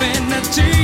Infinity.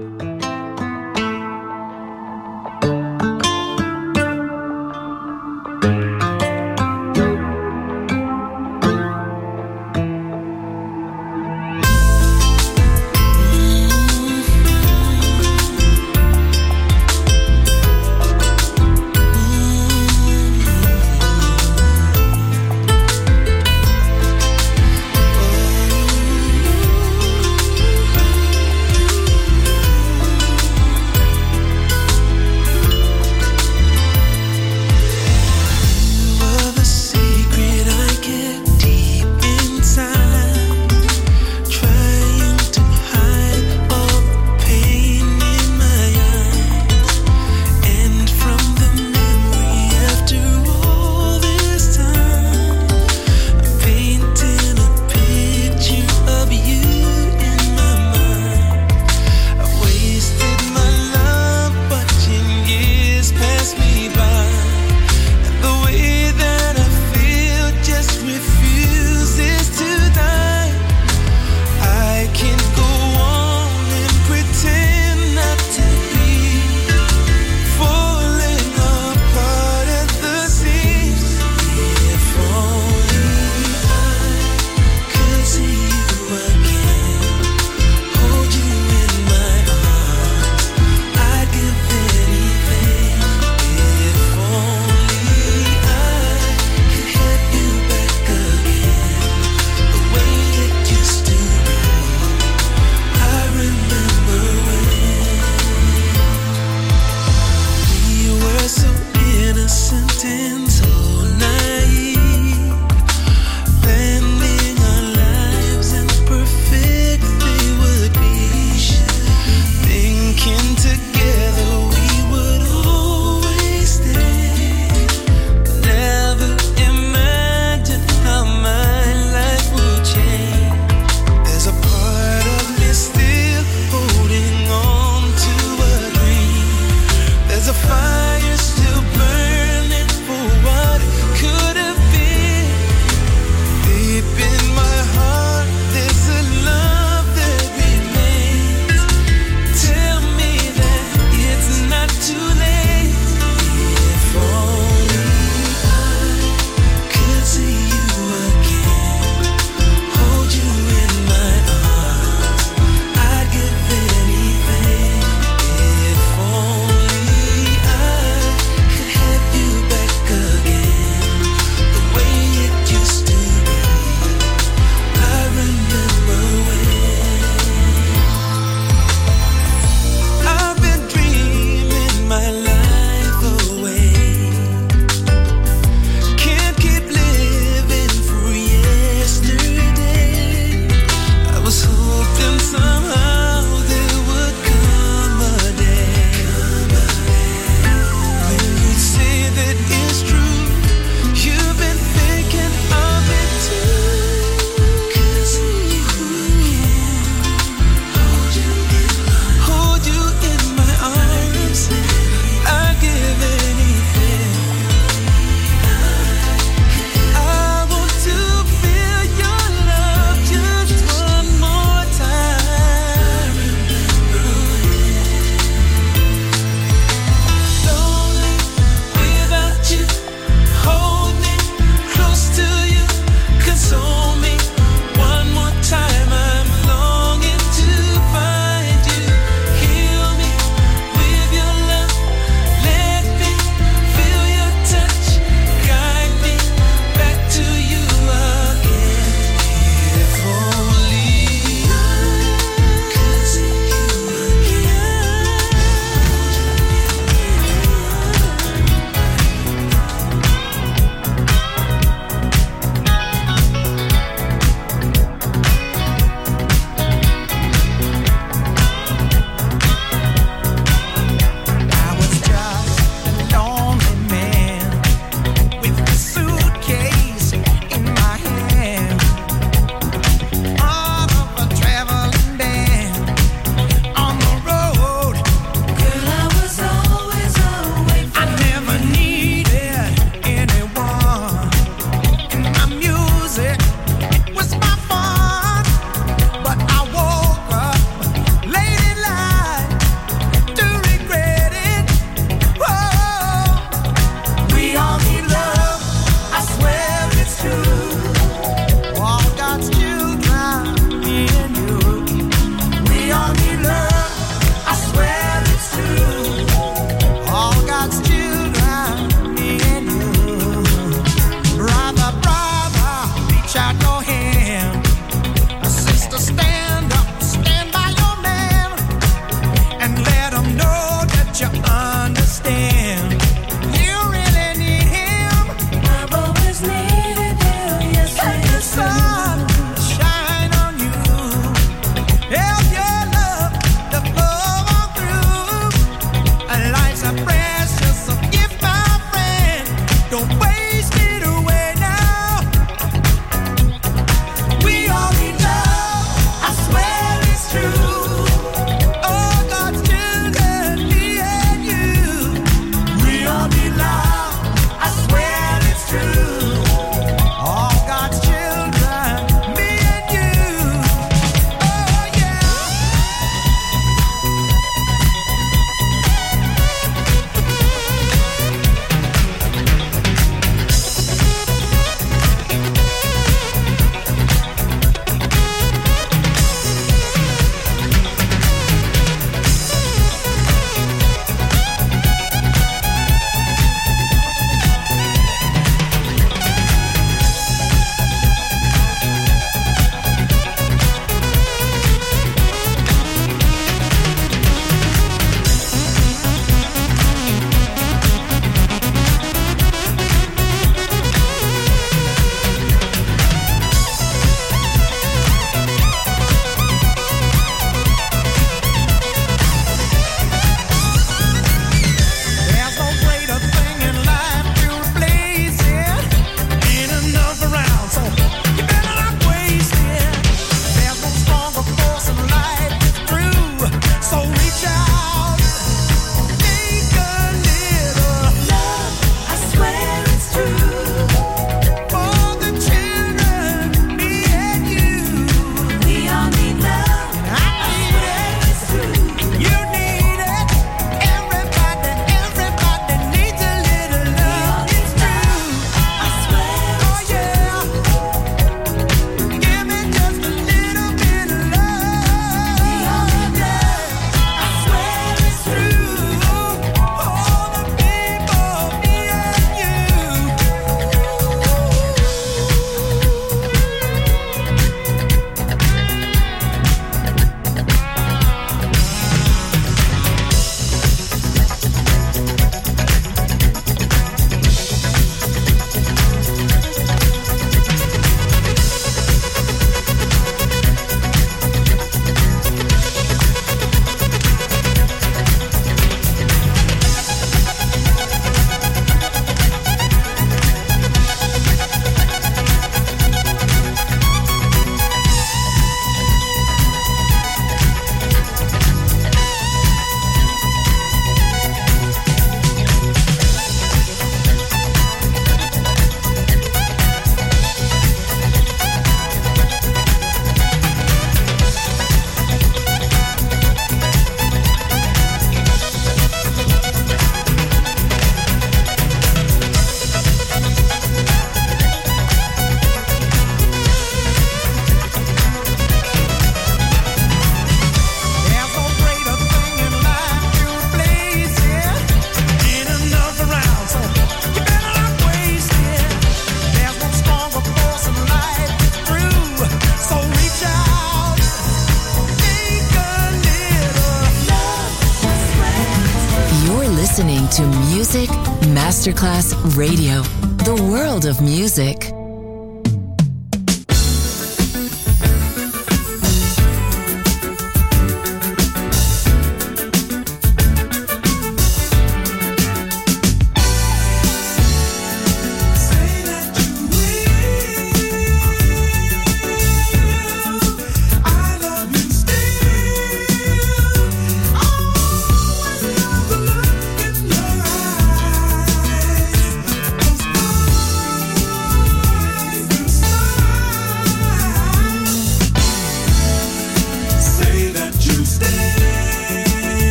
World of music.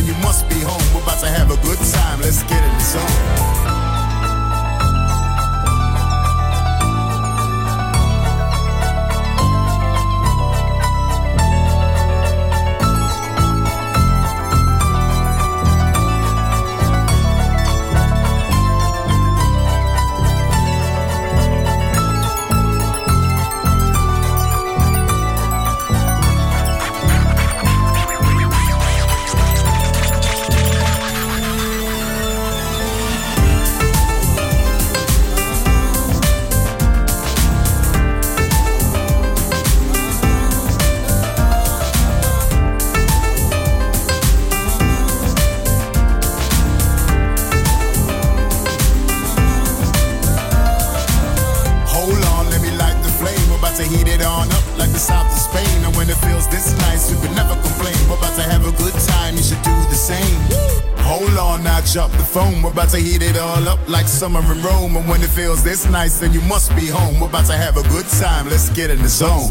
Then you must be home. We're about to have a good time, let's get in the zone. Summer in Rome, and when it feels this nice, then you must be home. We're about to have a good time. Let's get in the zone.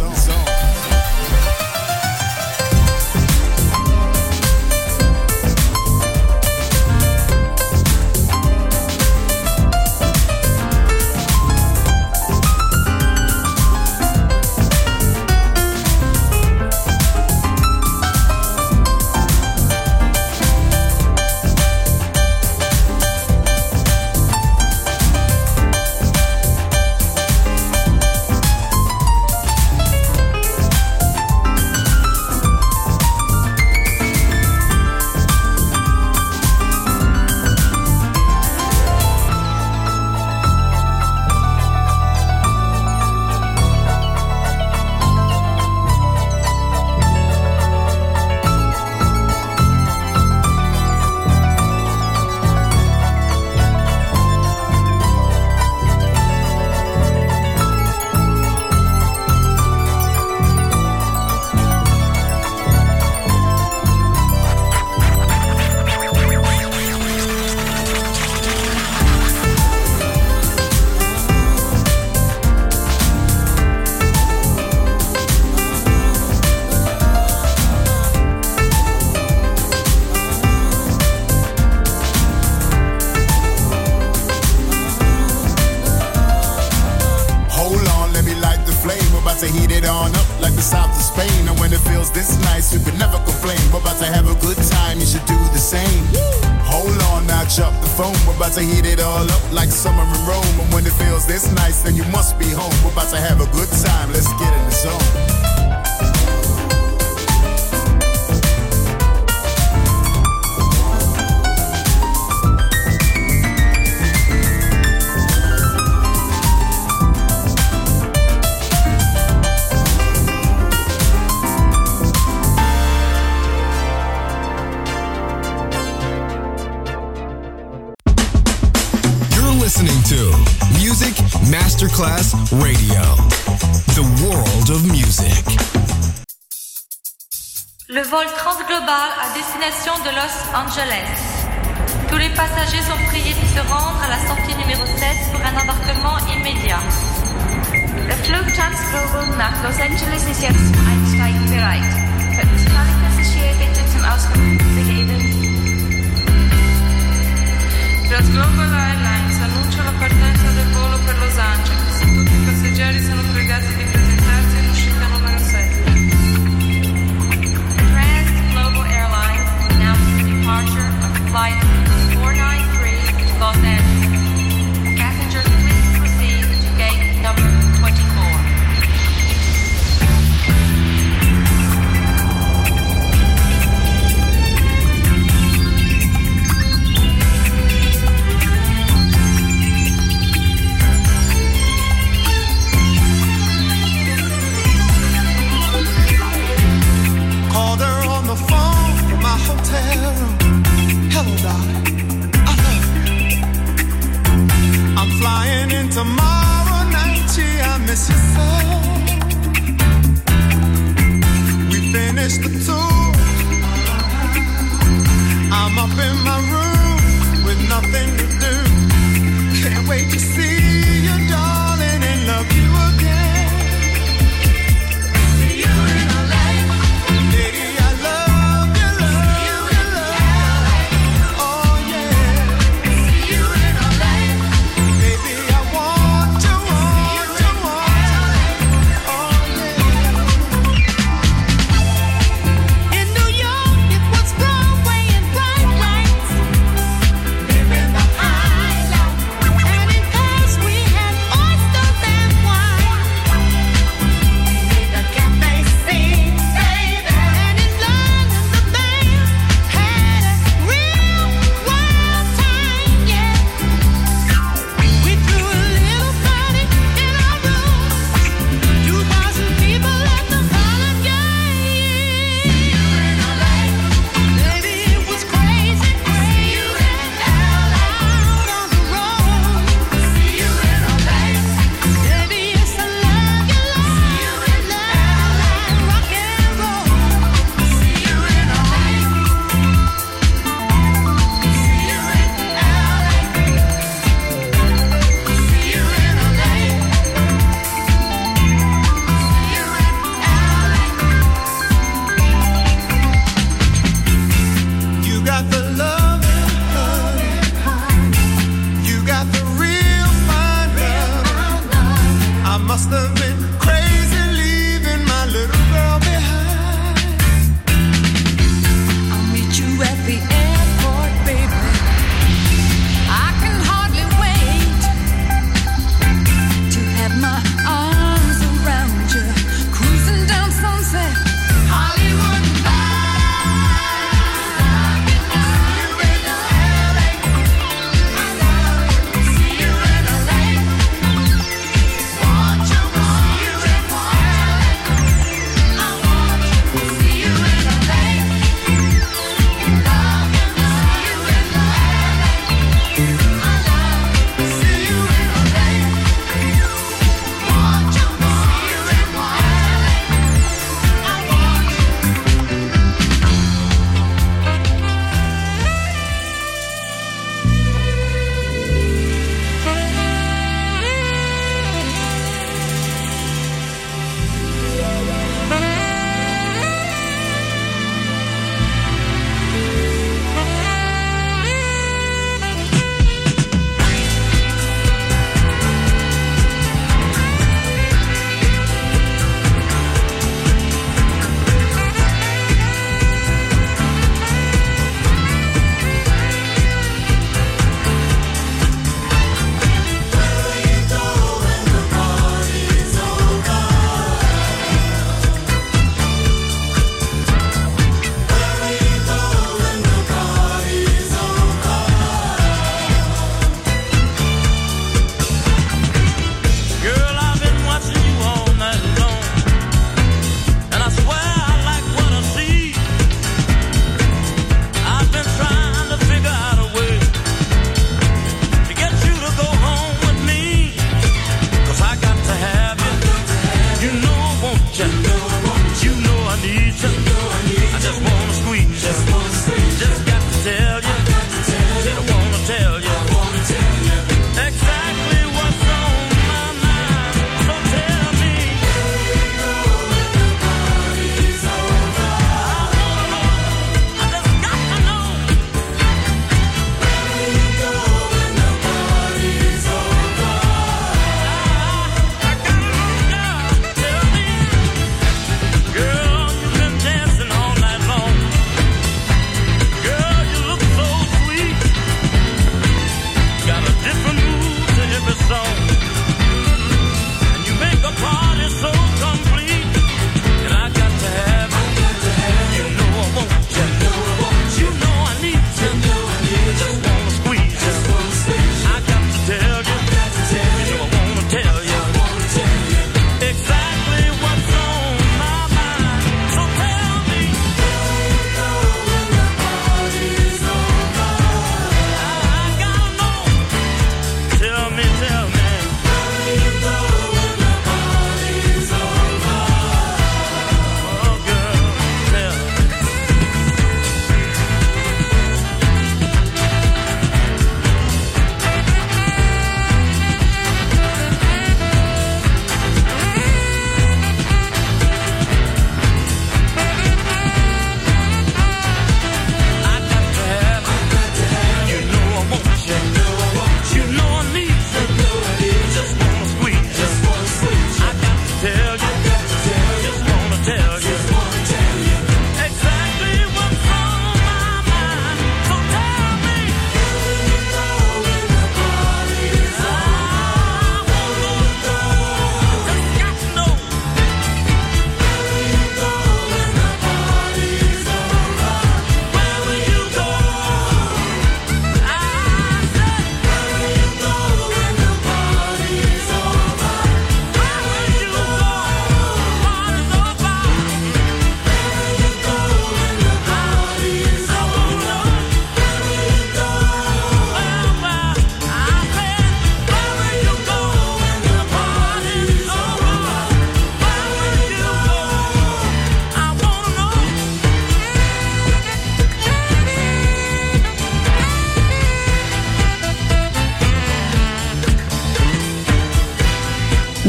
global à destination de Los Angeles. Tous les passagers sont priés de se rendre à la sortie numéro 7 pour un embarquement immédiat. Der Flugplatz Global nach Los Angeles ist jetzt Einsteigen bereit. Könnten Sie alle Passagiere bitte zum Ausgang begeben? Las Global Airlines annuncia la partenza del volo per Los Angeles. Tutti i passeggeri sono pregati di Los Tomorrow night, yeah, I miss you so. We finished the tour. I'm up in my room with nothing to do. Can't wait to see.